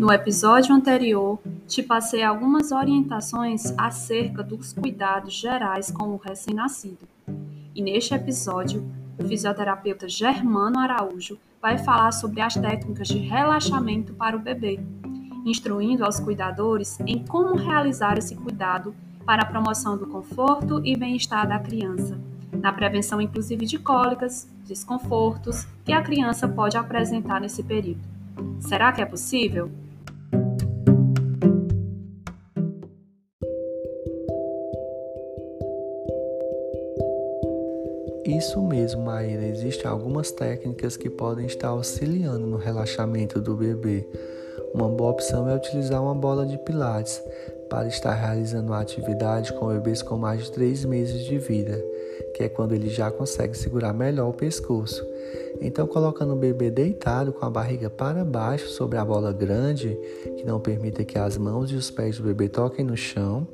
No episódio anterior, te passei algumas orientações acerca dos cuidados gerais com o recém-nascido. E neste episódio, o fisioterapeuta Germano Araújo vai falar sobre as técnicas de relaxamento para o bebê, instruindo aos cuidadores em como realizar esse cuidado para a promoção do conforto e bem-estar da criança, na prevenção inclusive de cólicas, desconfortos que a criança pode apresentar nesse período. Será que é possível? Isso mesmo, Maíra. Existem algumas técnicas que podem estar auxiliando no relaxamento do bebê. Uma boa opção é utilizar uma bola de pilates para estar realizando a atividade com bebês com mais de 3 meses de vida, que é quando ele já consegue segurar melhor o pescoço. Então, colocando o bebê deitado com a barriga para baixo sobre a bola grande, que não permita que as mãos e os pés do bebê toquem no chão,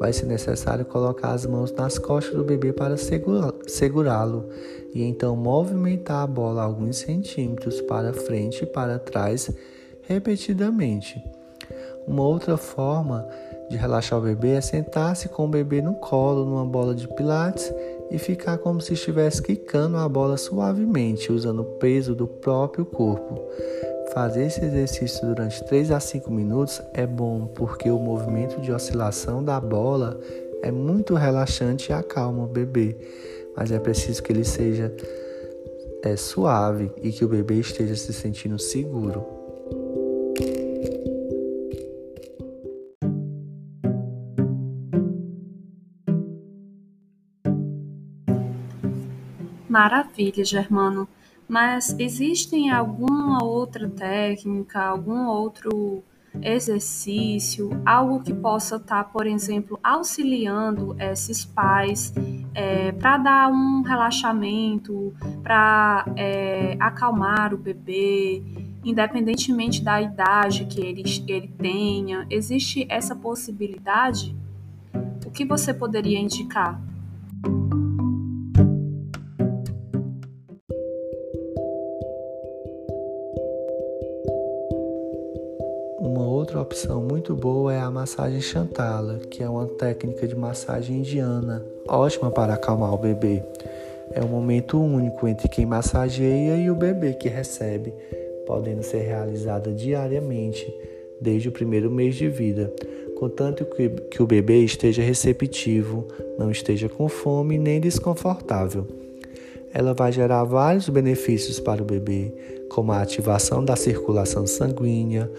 vai ser necessário colocar as mãos nas costas do bebê para segurá-lo e então movimentar a bola alguns centímetros para frente e para trás repetidamente. Uma outra forma de relaxar o bebê é sentar-se com o bebê no colo numa bola de pilates e ficar como se estivesse quicando a bola suavemente, usando o peso do próprio corpo. Fazer esse exercício durante 3 a 5 minutos é bom porque o movimento de oscilação da bola é muito relaxante e acalma o bebê, mas é preciso que ele seja é, suave e que o bebê esteja se sentindo seguro. Maravilha, Germano. Mas existem alguma outra técnica, algum outro exercício, algo que possa estar, tá, por exemplo, auxiliando esses pais é, para dar um relaxamento, para é, acalmar o bebê, independentemente da idade que ele, ele tenha? Existe essa possibilidade? O que você poderia indicar? Outra opção muito boa é a massagem Chantala, que é uma técnica de massagem indiana, ótima para acalmar o bebê. É um momento único entre quem massageia e o bebê que recebe, podendo ser realizada diariamente desde o primeiro mês de vida, contanto que, que o bebê esteja receptivo, não esteja com fome nem desconfortável. Ela vai gerar vários benefícios para o bebê, como a ativação da circulação sanguínea,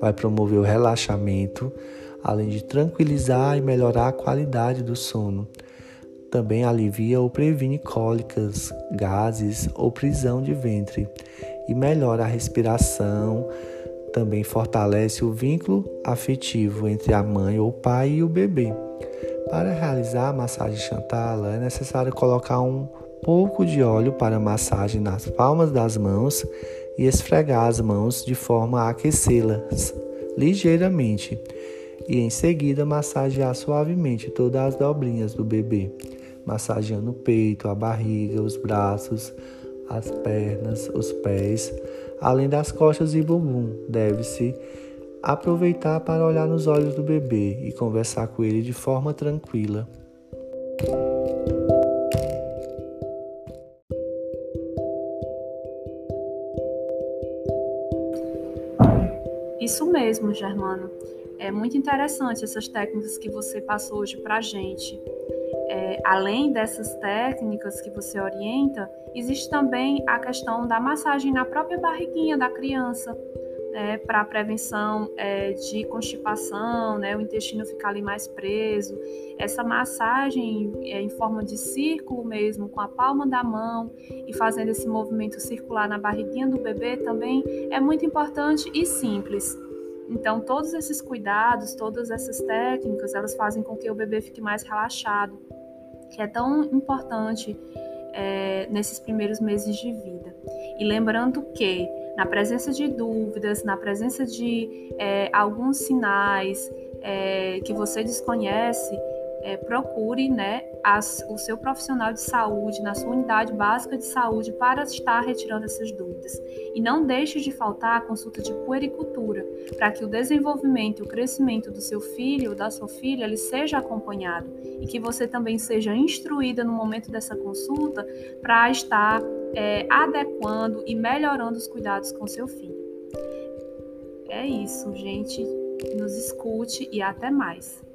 vai promover o relaxamento, além de tranquilizar e melhorar a qualidade do sono. Também alivia ou previne cólicas, gases ou prisão de ventre e melhora a respiração. Também fortalece o vínculo afetivo entre a mãe ou pai e o bebê. Para realizar a massagem Chantala, é necessário colocar um pouco de óleo para massagem nas palmas das mãos e esfregar as mãos de forma a aquecê-las ligeiramente e em seguida massagear suavemente todas as dobrinhas do bebê, massageando o peito, a barriga, os braços, as pernas, os pés, além das costas e bumbum. Deve-se aproveitar para olhar nos olhos do bebê e conversar com ele de forma tranquila. Mesmo, Germano. É muito interessante essas técnicas que você passou hoje para a gente. É, além dessas técnicas que você orienta, existe também a questão da massagem na própria barriguinha da criança, né, para prevenção é, de constipação, né, o intestino ficar ali mais preso. Essa massagem é, em forma de círculo mesmo, com a palma da mão e fazendo esse movimento circular na barriguinha do bebê também é muito importante e simples. Então, todos esses cuidados, todas essas técnicas, elas fazem com que o bebê fique mais relaxado, que é tão importante é, nesses primeiros meses de vida. E lembrando que, na presença de dúvidas, na presença de é, alguns sinais é, que você desconhece, é, procure né, as, o seu profissional de saúde na sua unidade básica de saúde para estar retirando essas dúvidas. E não deixe de faltar a consulta de puericultura, para que o desenvolvimento e o crescimento do seu filho ou da sua filha ele seja acompanhado e que você também seja instruída no momento dessa consulta para estar é, adequando e melhorando os cuidados com seu filho. É isso, gente. Nos escute e até mais.